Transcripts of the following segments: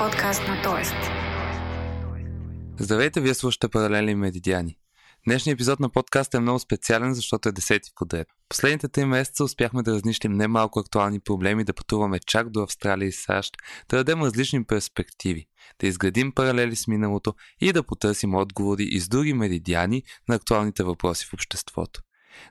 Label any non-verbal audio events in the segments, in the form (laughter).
подкаст на Тоест. Здравейте, вие слушате Паралели Медидиани. Днешният епизод на подкаста е много специален, защото е десети подред. Последните три месеца успяхме да разнищим немалко актуални проблеми, да пътуваме чак до Австралия и САЩ, да дадем различни перспективи, да изградим паралели с миналото и да потърсим отговори и с други меридиани на актуалните въпроси в обществото.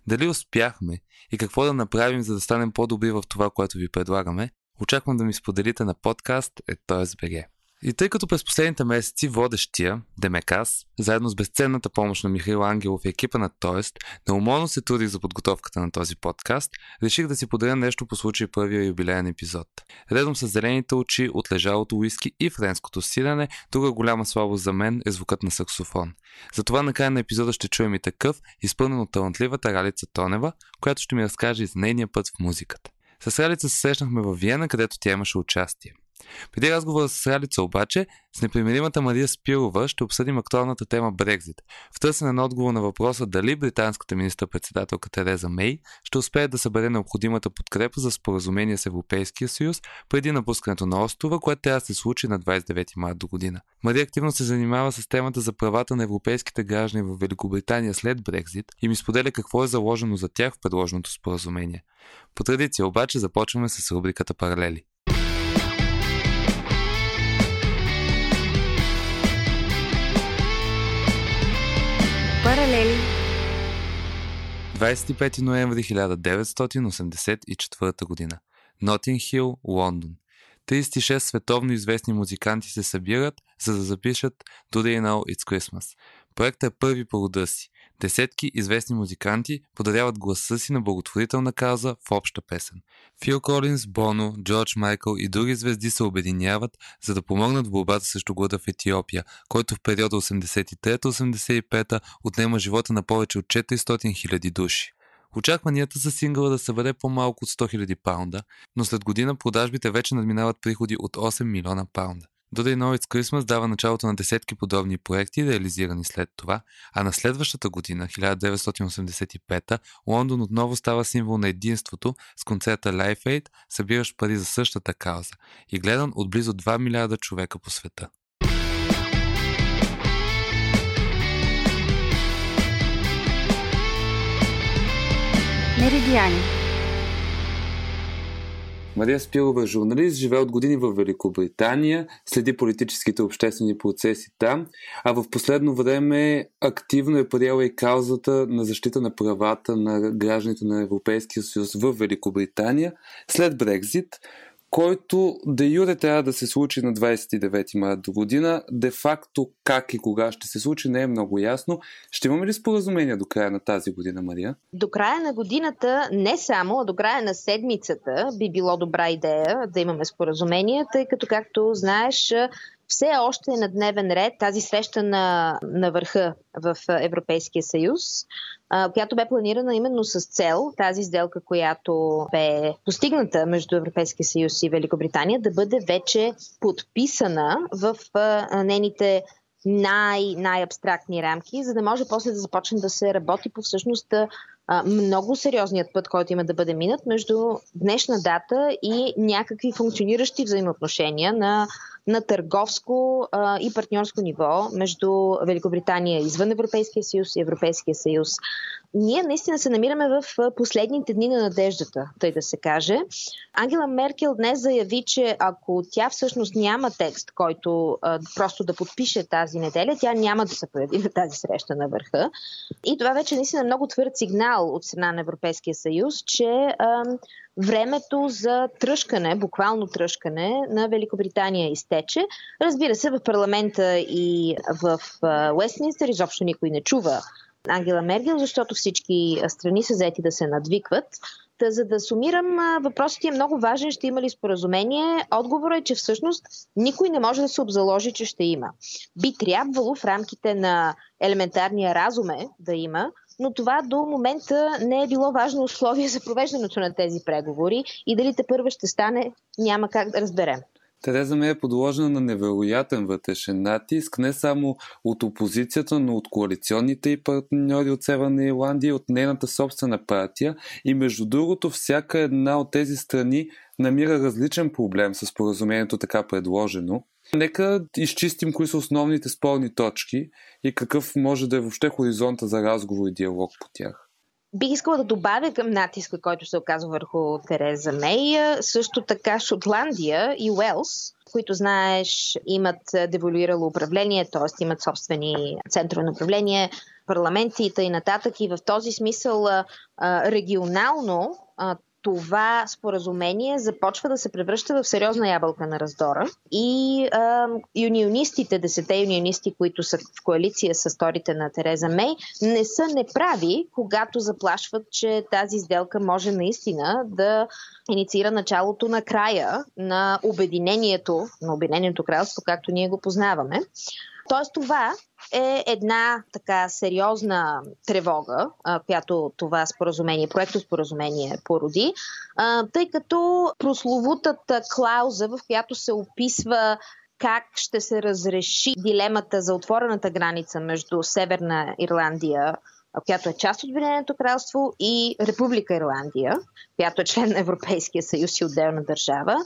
Дали успяхме и какво да направим, за да станем по-добри в това, което ви предлагаме, Очаквам да ми споделите на подкаст е БГ. И тъй като през последните месеци водещия, Демекас, заедно с безценната помощ на Михаил Ангелов и екипа на Тоест, неумолно се трудих за подготовката на този подкаст, реших да си подаря нещо по случай първия юбилеен епизод. Редом с зелените очи, отлежалото уиски и френското сирене, друга голяма слабост за мен е звукът на саксофон. Затова накрая на епизода ще чуем и такъв, изпълнен от талантливата Ралица Тонева, която ще ми разкаже и за нейния път в музиката. С Ралица се срещнахме в Виена, където тя имаше участие. Преди разговора с Ралица обаче, с непримиримата Мария Спирова ще обсъдим актуалната тема Брекзит. В търсене на отговор на въпроса дали британската министър-председателка Тереза Мей ще успее да събере необходимата подкрепа за споразумение с Европейския съюз преди напускането на острова, което трябва да се случи на 29 марта до година. Мария активно се занимава с темата за правата на европейските граждани в Великобритания след Брекзит и ми споделя какво е заложено за тях в предложеното споразумение. По традиция обаче започваме с рубриката. Паралели 25 ноември 1984 година. Нотин Хил, Лондон. 36 световно известни музиканти се събират, за да запишат Do They Know It's Christmas. Проектът е първи по рода си. Десетки известни музиканти подаряват гласа си на благотворителна кауза в обща песен. Фил Колинс, Боно, Джордж Майкъл и други звезди се обединяват, за да помогнат в борбата срещу глада в Етиопия, който в периода 83-85 отнема живота на повече от 400 000 души. Очакванията за сингъла да събере по-малко от 100 000 паунда, но след година продажбите вече надминават приходи от 8 милиона паунда. Know It's Christmas дава началото на десетки подобни проекти, реализирани след това, а на следващата година, 1985, Лондон отново става символ на единството с концерта Life Aid, събиращ пари за същата кауза и гледан от близо 2 милиарда човека по света. Меридиани Мария Спилова е журналист, живее от години в Великобритания, следи политическите обществени процеси там, а в последно време активно е приела и каузата на защита на правата на гражданите на Европейския съюз в Великобритания. След Брекзит който де юре трябва да се случи на 29 марта до година. Де факто как и кога ще се случи не е много ясно. Ще имаме ли споразумение до края на тази година, Мария? До края на годината не само, а до края на седмицата би било добра идея да имаме споразумение, тъй като, както знаеш, все още е на дневен ред тази среща на, на върха в Европейския съюз, която бе планирана именно с цел тази сделка, която бе постигната между Европейския съюз и Великобритания, да бъде вече подписана в нейните най- най-абстрактни рамки, за да може после да започне да се работи по всъщност много сериозният път, който има да бъде минат между днешна дата и някакви функциониращи взаимоотношения на на търговско а, и партньорско ниво между Великобритания извън Европейския съюз и Европейския съюз. Ние наистина се намираме в последните дни на надеждата, тъй да се каже. Ангела Меркел днес заяви, че ако тя всъщност няма текст, който а, просто да подпише тази неделя, тя няма да се появи на тази среща на върха. И това вече наистина е много твърд сигнал от страна на Европейския съюз, че а, времето за тръжкане, буквално тръжкане на Великобритания изтече. Разбира се, в парламента и в Уестминстър изобщо никой не чува Ангела Мергел, защото всички страни са заети да се надвикват Та, за да сумирам, въпросът е много важен, ще има ли споразумение. Отговорът е, че всъщност никой не може да се обзаложи, че ще има. Би трябвало в рамките на елементарния разуме да има, но това до момента не е било важно условие за провеждането на тези преговори и дали те първа ще стане, няма как да разберем. Тереза Мей е подложена на невероятен вътрешен натиск, не само от опозицията, но от коалиционните и партньори от Северна Ирландия от нейната собствена партия. И между другото, всяка една от тези страни намира различен проблем с поразумението така предложено. Нека изчистим кои са основните спорни точки и какъв може да е въобще хоризонта за разговор и диалог по тях. Бих искала да добавя към натиска, който се оказва върху Тереза Мей, също така Шотландия и Уелс, които знаеш имат деволюирало управление, т.е. имат собствени центрове на управление, парламенти и т.н. И в този смисъл регионално това споразумение започва да се превръща в сериозна ябълка на раздора и а, юнионистите, десете юнионисти, които са в коалиция с сторите на Тереза Мей, не са неправи, когато заплашват, че тази сделка може наистина да инициира началото на края на обединението, на Обединението кралство, както ние го познаваме. Тоест това е една така сериозна тревога, която това споразумение, проекто споразумение породи, тъй като прословутата клауза, в която се описва как ще се разреши дилемата за отворената граница между Северна Ирландия, която е част от Обединеното кралство, и Република Ирландия, която е член на Европейския съюз и отделна държава,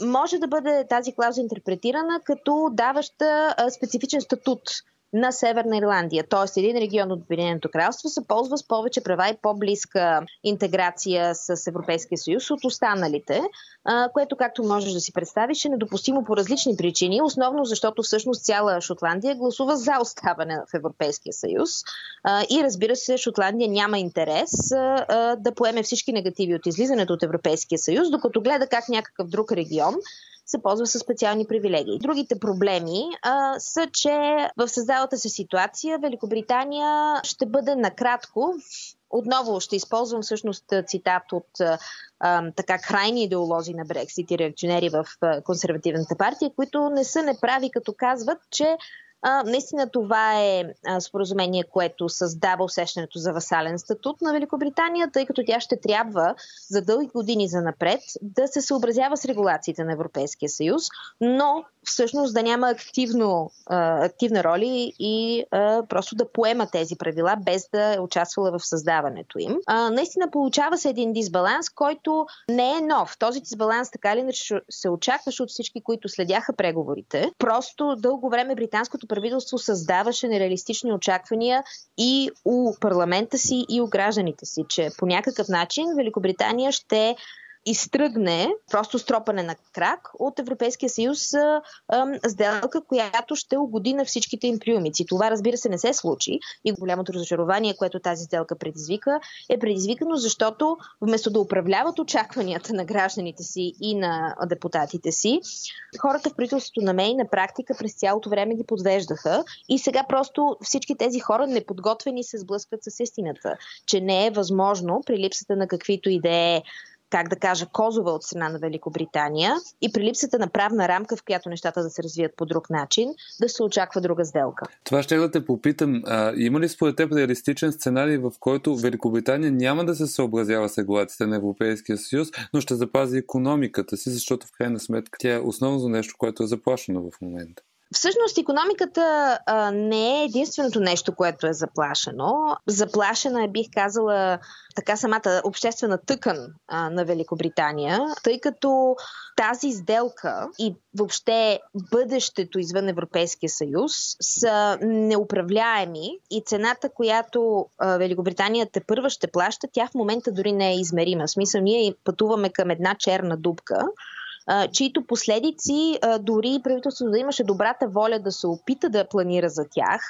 може да бъде тази клауза интерпретирана като даваща специфичен статут на Северна Ирландия, т.е. един регион от Обединеното кралство се ползва с повече права и по-близка интеграция с Европейския съюз от останалите, което, както можеш да си представиш, е недопустимо по различни причини, основно защото всъщност цяла Шотландия гласува за оставане в Европейския съюз и разбира се, Шотландия няма интерес да поеме всички негативи от излизането от Европейския съюз, докато гледа как някакъв друг регион се ползва с специални привилегии. Другите проблеми а, са, че в създалата се ситуация Великобритания ще бъде накратко отново ще използвам всъщност цитат от а, така крайни идеолози на Брексит и реакционери в консервативната партия, които не са неправи, като казват, че а, наистина това е споразумение, което създава усещането за васален статут на Великобритания, тъй като тя ще трябва за дълги години за напред да се съобразява с регулациите на Европейския съюз, но всъщност да няма активно, активна роли и просто да поема тези правила, без да е участвала в създаването им. Наистина получава се един дисбаланс, който не е нов. Този дисбаланс така или иначе се очакваше от всички, които следяха преговорите. Просто дълго време британското правителство създаваше нереалистични очаквания и у парламента си, и у гражданите си, че по някакъв начин Великобритания ще изтръгне просто стропане на крак от Европейския съюз а, а, сделка, която ще угоди на всичките им приумици. Това разбира се не се случи и голямото разочарование, което тази сделка предизвика, е предизвикано, защото вместо да управляват очакванията на гражданите си и на депутатите си, хората в правителството на Мей на практика през цялото време ги подвеждаха и сега просто всички тези хора неподготвени се сблъскват с истината, че не е възможно при липсата на каквито идеи как да кажа, козова от страна на Великобритания и при липсата на правна рамка, в която нещата да се развият по друг начин, да се очаква друга сделка. Това ще да те попитам. А, има ли според теб реалистичен сценарий, в който Великобритания няма да се съобразява с регулациите на Европейския съюз, но ще запази економиката си, защото в крайна сметка тя е основно нещо, което е заплашено в момента? Всъщност, економиката а, не е единственото нещо, което е заплашено. Заплашена е, бих казала, така самата обществена тъкан а, на Великобритания, тъй като тази сделка и въобще бъдещето извън Европейския съюз са неуправляеми и цената, която а, Великобритания те първа ще плаща, тя в момента дори не е измерима. В смисъл, ние пътуваме към една черна дупка, чието последици дори правителството да имаше добрата воля да се опита да планира за тях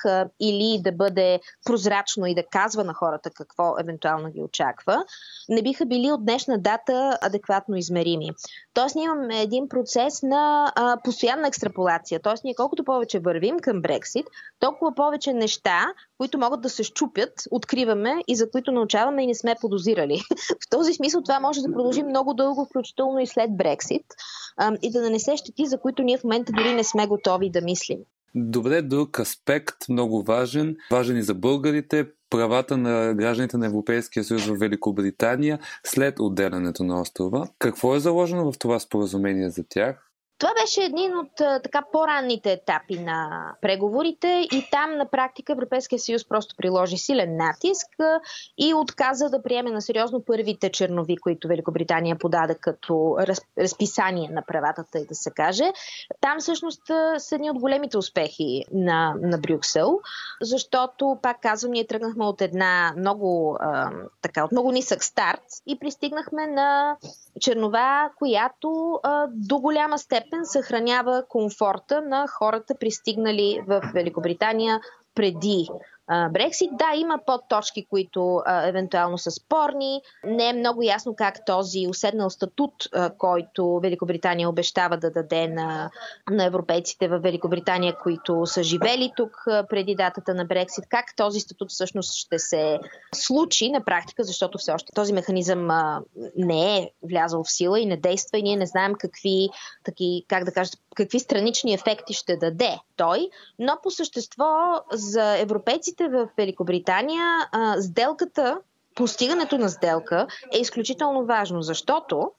или да бъде прозрачно и да казва на хората какво евентуално ги очаква, не биха били от днешна дата адекватно измерими. Тоест ние имаме един процес на постоянна екстраполация. Тоест ние колкото повече вървим към Брексит, толкова повече неща, които могат да се щупят, откриваме и за които научаваме и не сме подозирали. (laughs) В този смисъл това може да продължи много дълго, включително и след Брексит, и да нанесе щети, за които ние в момента дори не сме готови да мислим. Добре, друг аспект, много важен, важен и за българите, правата на гражданите на Европейския съюз в Великобритания след отделянето на острова. Какво е заложено в това споразумение за тях? Това беше един от така по-ранните етапи на преговорите и там на практика Европейския съюз просто приложи силен натиск и отказа да приеме на сериозно първите чернови, които Великобритания подаде като разписание на правата, и да се каже. Там всъщност са едни от големите успехи на, на Брюксел, защото, пак казвам, ние тръгнахме от една много, така, от много нисък старт и пристигнахме на чернова, която а, до голяма степен съхранява комфорта на хората, пристигнали в Великобритания преди Брексит. Да, има подточки, които евентуално са спорни. Не е много ясно как този уседнал статут, който Великобритания обещава да даде на, на европейците в Великобритания, които са живели тук преди датата на Брексит, как този статут всъщност ще се случи на практика, защото все още този механизъм не е влязъл в сила и не действа и ние не знаем какви, таки, как да кажа, какви странични ефекти ще даде той, но по същество за европейците в Великобритания а, сделката, постигането на сделка е изключително важно, защото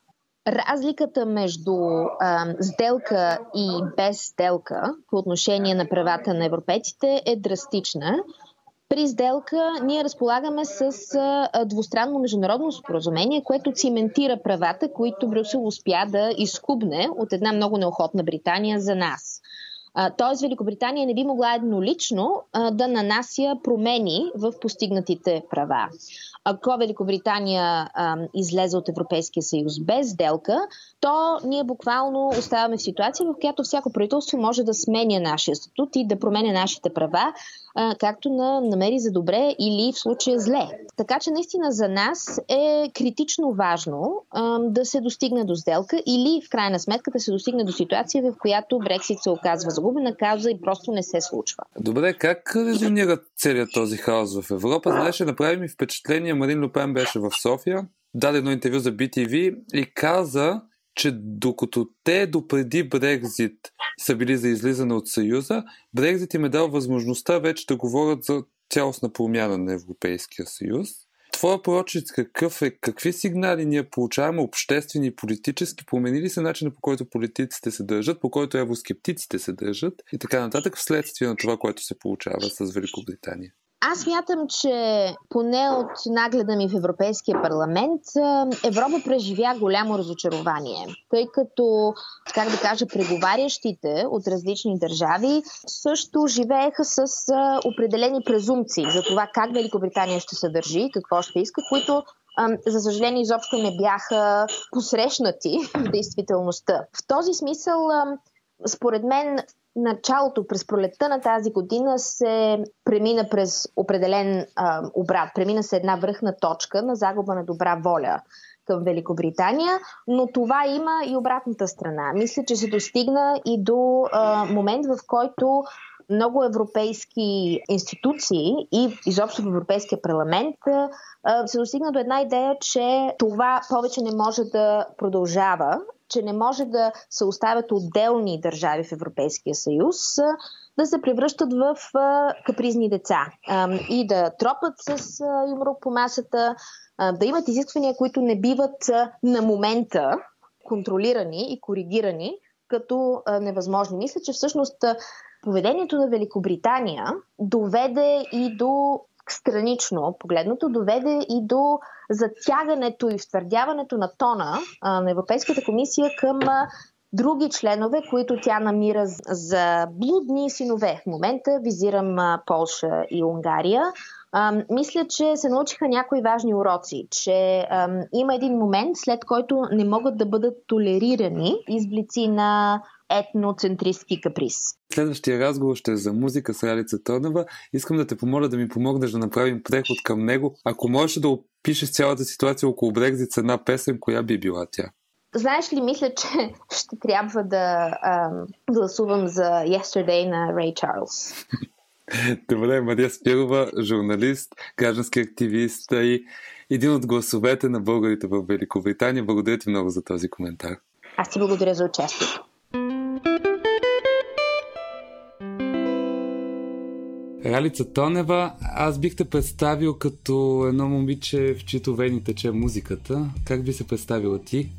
разликата между а, сделка и без сделка по отношение на правата на европейците е драстична. При сделка ние разполагаме с двустранно международно споразумение, което циментира правата, които Брюсел успя да изкубне от една много неохотна Британия за нас. Тоест Великобритания не би могла еднолично да нанася промени в постигнатите права. Ако Великобритания а, излезе от Европейския съюз без сделка, то ние буквално оставаме в ситуация, в която всяко правителство може да сменя нашия статут и да променя нашите права, а, както на, намери за добре или в случая зле. Така че наистина за нас е критично важно а, да се достигне до сделка или в крайна сметка да се достигне до ситуация, в която Брексит се оказва загубена кауза и просто не се случва. Добре, как резонира целият този хаос в Европа? Знаеш, направи ми впечатление, Марин Люпен беше в София, даде едно интервю за BTV и каза, че докато те допреди Брекзит са били за излизане от Съюза, Брекзит им е дал възможността вече да говорят за цялостна промяна на Европейския съюз. Твоя прочит какъв е? Какви сигнали ние получаваме, обществени и политически? Промени ли се начина по който политиците се държат, по който евроскептиците се държат и така нататък, вследствие на това, което се получава с Великобритания? Аз мятам, че поне от нагледа ми в Европейския парламент, Европа преживя голямо разочарование, тъй като, как да кажа, преговарящите от различни държави също живееха с определени презумпции за това как Великобритания ще се държи, какво ще иска, които за съжаление, изобщо не бяха посрещнати (laughs) в действителността. В този смисъл, според мен, началото, през пролетта на тази година се премина през определен а, обрат. Премина се една връхна точка на загуба на добра воля към Великобритания, но това има и обратната страна. Мисля, че се достигна и до а, момент, в който много европейски институции и изобщо в Европейския парламент се достигна до една идея, че това повече не може да продължава че не може да се оставят отделни държави в Европейския съюз да се превръщат в капризни деца и да тропат с юмрук по масата, да имат изисквания, които не биват на момента контролирани и коригирани като невъзможни. Мисля, че всъщност поведението на Великобритания доведе и до странично погледното доведе и до затягането и втвърдяването на тона а, на Европейската комисия към а, други членове, които тя намира за блудни синове. В момента визирам Полша и Унгария. А, мисля, че се научиха някои важни уроци, че а, има един момент, след който не могат да бъдат толерирани изблици на етноцентристски каприз. Следващия разговор ще е за музика с Ралица Тодова. Искам да те помоля да ми помогнеш да направим преход към него. Ако можеш да опишеш цялата ситуация около Брекзит с една песен, коя би била тя? Знаеш ли, мисля, че (laughs) ще трябва да а, гласувам за Yesterday на Рей Чарлз. (laughs) Добре, Мария Спирова, журналист, граждански активист и един от гласовете на българите в Великобритания. Благодаря ти много за този коментар. Аз ти благодаря за участието. Ралица Тонева, аз бих те представил като едно момиче, в чието вени тече музиката. Как би се представила ти?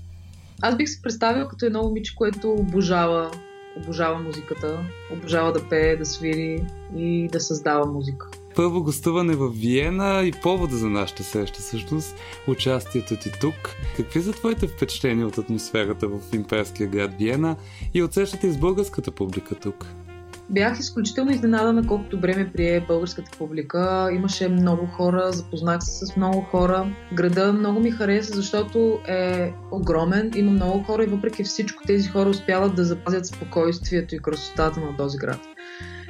Аз бих се представила като едно момиче, което обожава, обожава музиката, обожава да пее, да свири и да създава музика. Първо гостуване в Виена и повода за нашата среща всъщност, участието ти тук. Какви са твоите впечатления от атмосферата в имперския град Виена и от срещата с българската публика тук? Бях изключително изненадана колко добре ме прие българската публика. Имаше много хора, запознах се с много хора. Града много ми хареса, защото е огромен, има много хора и въпреки всичко тези хора успяват да запазят спокойствието и красотата на този град.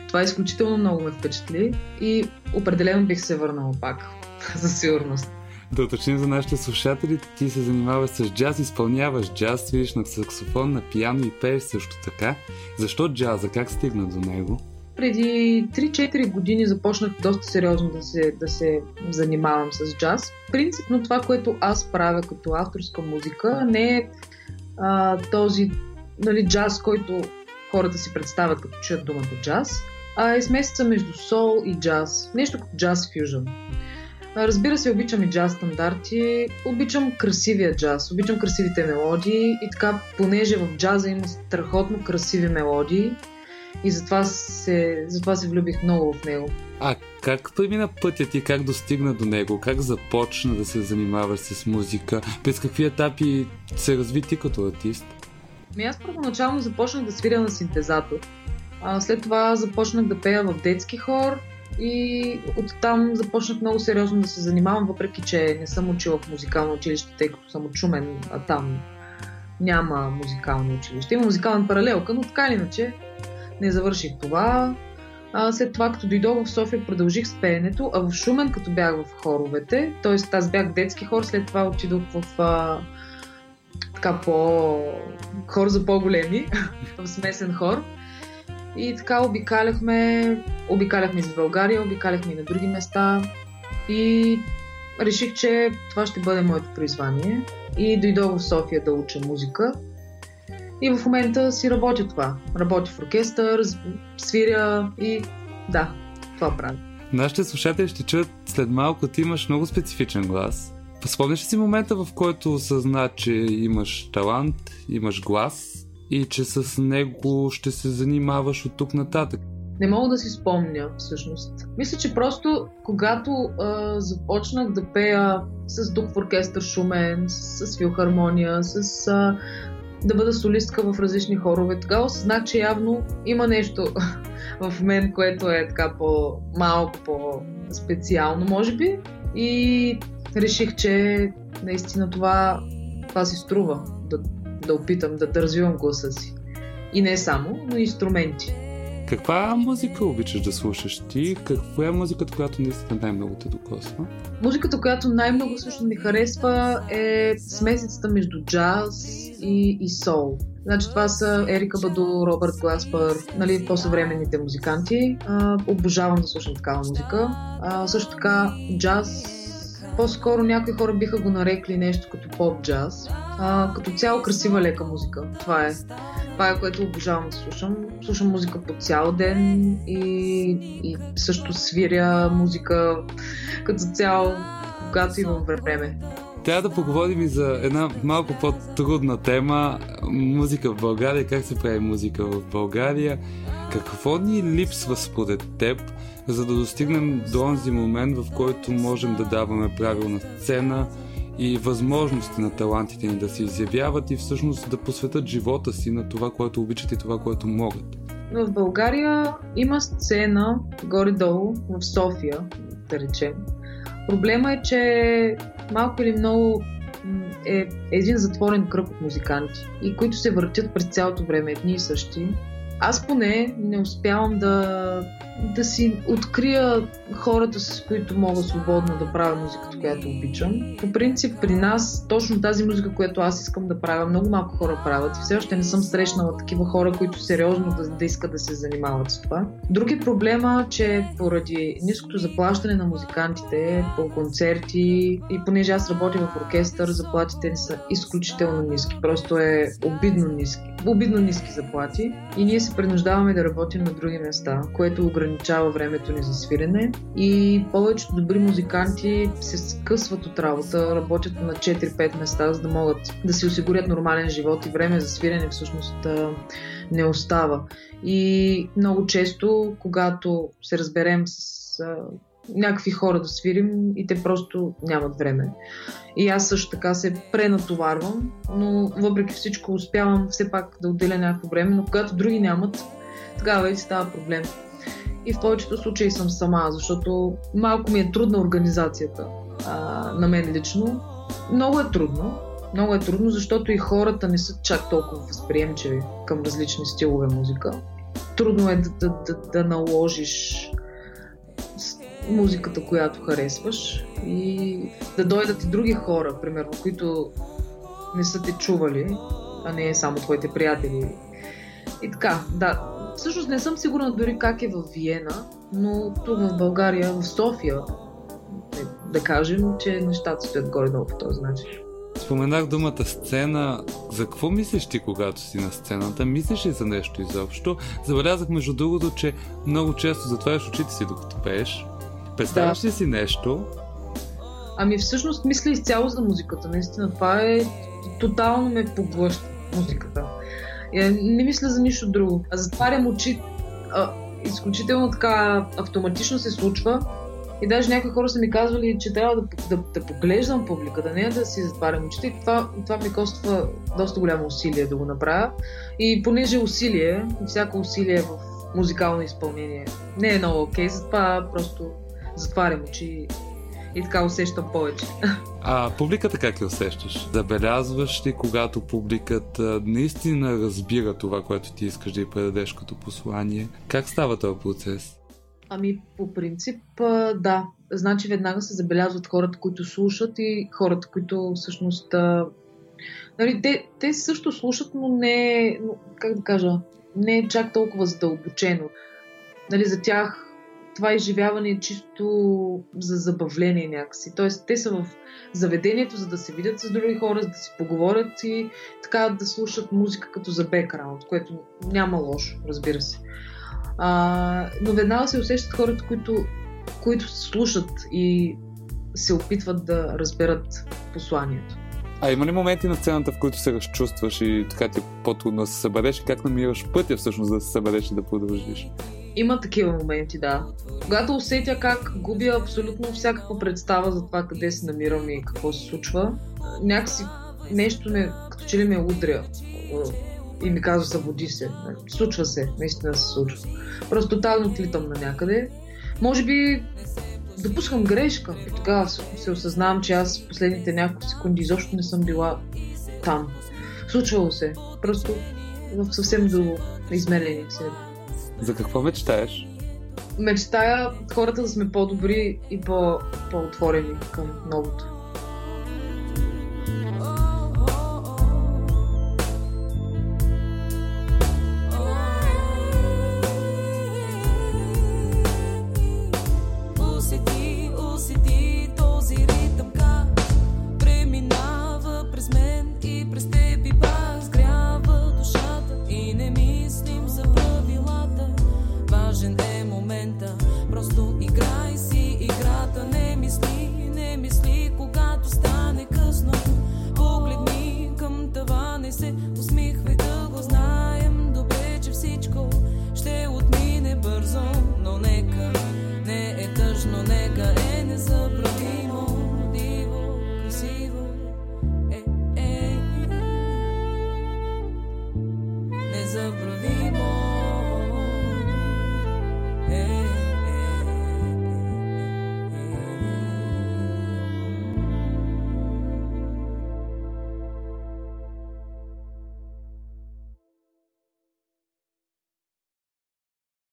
Това изключително много ме впечатли и определено бих се върнала пак, (laughs) за сигурност. Да уточним за нашите слушатели, ти се занимаваш с джаз, изпълняваш джаз, свириш на саксофон, на пиано и пееш също така. Защо джаза? Как стигна до него? Преди 3-4 години започнах доста сериозно да се, да се занимавам с джаз. Принципно това, което аз правя като авторска музика, не е а, този нали, джаз, който хората си представят като чуят думата джаз, а е смесица между сол и джаз. Нещо като джаз фюжън. Разбира се, обичам и джаз стандарти, обичам красивия джаз, обичам красивите мелодии и така, понеже в джаза има страхотно красиви мелодии и затова се, затова се влюбих много в него. А как премина пътя ти, как достигна до него, как започна да се занимаваш с музика, през какви етапи се разви ти като артист? Ми аз първоначално започнах да свиря на синтезатор. А, след това започнах да пея в детски хор, и оттам започнах много сериозно да се занимавам, въпреки че не съм учила в музикално училище, тъй като съм от Шумен, а там няма музикално училище. Има музикална паралелка, но така или иначе не завърших това. А, след това, като дойдох в София, продължих с пеенето, а в Шумен, като бях в хоровете, т.е. аз бях детски хор, след това отидох в а, така по... хор за по-големи, (laughs) в смесен хор. И така обикаляхме, обикаляхме из България, обикаляхме и на други места. И реших, че това ще бъде моето призвание. И дойдох в София да уча музика. И в момента си работя това. Работя в оркестър, свиря и да, това правя. Нашите слушатели ще чуят след малко, ти имаш много специфичен глас. Спомняш ли си момента, в който осъзна, че имаш талант, имаш глас и че с него ще се занимаваш от тук нататък? Не мога да си спомня всъщност. Мисля, че просто когато а, започнах да пея с дух в оркестър Шумен, с, с филхармония, с а, да бъда солистка в различни хорове, тогава осъзнах, че явно има нещо (laughs) в мен, което е така по-малко, по-специално, може би. И реших, че наистина това, това си струва да, опитам да, да развивам гласа си. И не само, но и инструменти. Каква музика обичаш да слушаш ти? Каква е музиката, която наистина най-много те докосва? Музиката, която най-много също ми харесва е смесицата между джаз и, и сол. Значи това са Ерика Баду, Робърт Гласпър, нали, по-съвременните музиканти. А, обожавам да слушам такава музика. А, също така джаз по-скоро някои хора биха го нарекли нещо като поп-джаз. А, като цяло красива лека музика. Това е. Това е което обожавам да слушам. Слушам музика по цял ден и, и също свиря музика като цяло, когато имам време. Трябва да поговорим и за една малко по-трудна тема музика в България, как се прави музика в България. Какво ни липсва според теб, за да достигнем до онзи момент, в който можем да даваме правилна сцена и възможности на талантите ни да се изявяват и всъщност да посветят живота си на това, което обичат и това, което могат. В България има сцена горе-долу в София, да речем. Проблема е, че малко или много е един затворен кръг от музиканти и които се въртят през цялото време едни и същи аз поне не успявам да, да си открия хората, с които мога свободно да правя музиката, която обичам. По принцип, при нас, точно тази музика, която аз искам да правя, много малко хора правят. Все още не съм срещнала такива хора, които сериозно да, да искат да се занимават с това. Други проблема, че поради ниското заплащане на музикантите по концерти и понеже аз работя в оркестър, заплатите са изключително ниски. Просто е обидно ниски. Обидно ниски заплати. И ние се принуждаваме да работим на други места, което ограничава времето ни за свирене и повечето добри музиканти се скъсват от работа, работят на 4-5 места, за да могат да си осигурят нормален живот и време за свирене всъщност не остава. И много често, когато се разберем с някакви хора да свирим и те просто нямат време. И аз също така се пренатоварвам, но въпреки всичко успявам все пак да отделя някакво време, но когато други нямат, тогава вече става проблем. И в повечето случаи съм сама, защото малко ми е трудна организацията а, на мен лично. Много е трудно. Много е трудно, защото и хората не са чак толкова възприемчиви към различни стилове музика. Трудно е да, да, да, да наложиш музиката, която харесваш и да дойдат и други хора, примерно, които не са те чували, а не само твоите приятели. И така, да. Всъщност не съм сигурна дори как е в Виена, но тук в България, в София, да кажем, че нещата стоят горе-долу по този начин. Споменах думата сцена. За какво мислиш ти, когато си на сцената? Мислиш ли за нещо изобщо? Забелязах, между другото, че много често затваряш очите си, докато пееш. Представяш да. ли си нещо? Ами всъщност мисля изцяло за музиката. Наистина това е тотално ме поглъща музиката. Я не мисля за нищо друго. А затварям очи. А, изключително така автоматично се случва. И даже някои хора са ми казвали, че трябва да, да, да поглеждам публиката, не да си затварям очите. И това, това ми коства доста голямо усилие да го направя. И понеже усилие, всяко усилие в музикално изпълнение не е много окей, okay, затова просто затварям очи и така усещам повече. А публиката как я усещаш? Забелязваш ли, когато публиката наистина разбира това, което ти искаш да й предадеш като послание? Как става този процес? Ами, по принцип, да. Значи веднага се забелязват хората, които слушат и хората, които всъщност... Нали, те, те също слушат, но не, как да кажа, не е чак толкова задълбочено. Нали, за тях това изживяване е чисто за забавление някакси. Тоест, те са в заведението, за да се видят с други хора, за да си поговорят и така да слушат музика като за бекграунд, което няма лошо, разбира се. А, но веднага се усещат хората, които, които слушат и се опитват да разберат посланието. А има ли моменти на сцената, в които се разчувстваш и така ти е по-трудно да се събереш? Как намираш пътя всъщност да се събереш и да продължиш? Има такива моменти, да. Когато усетя как губя абсолютно всякаква представа за това къде се намирам и какво се случва, някакси нещо ме, като че ли ме удря и ми казва събуди се. Случва се, наистина се случва. Просто тотално отлитам на някъде. Може би допускам грешка и тогава се осъзнавам, че аз последните няколко секунди изобщо не съм била там. Случвало се. Просто в съвсем друго измерение себе. За какво мечтаеш? Мечтая хората да сме по-добри и по- по-отворени към новото.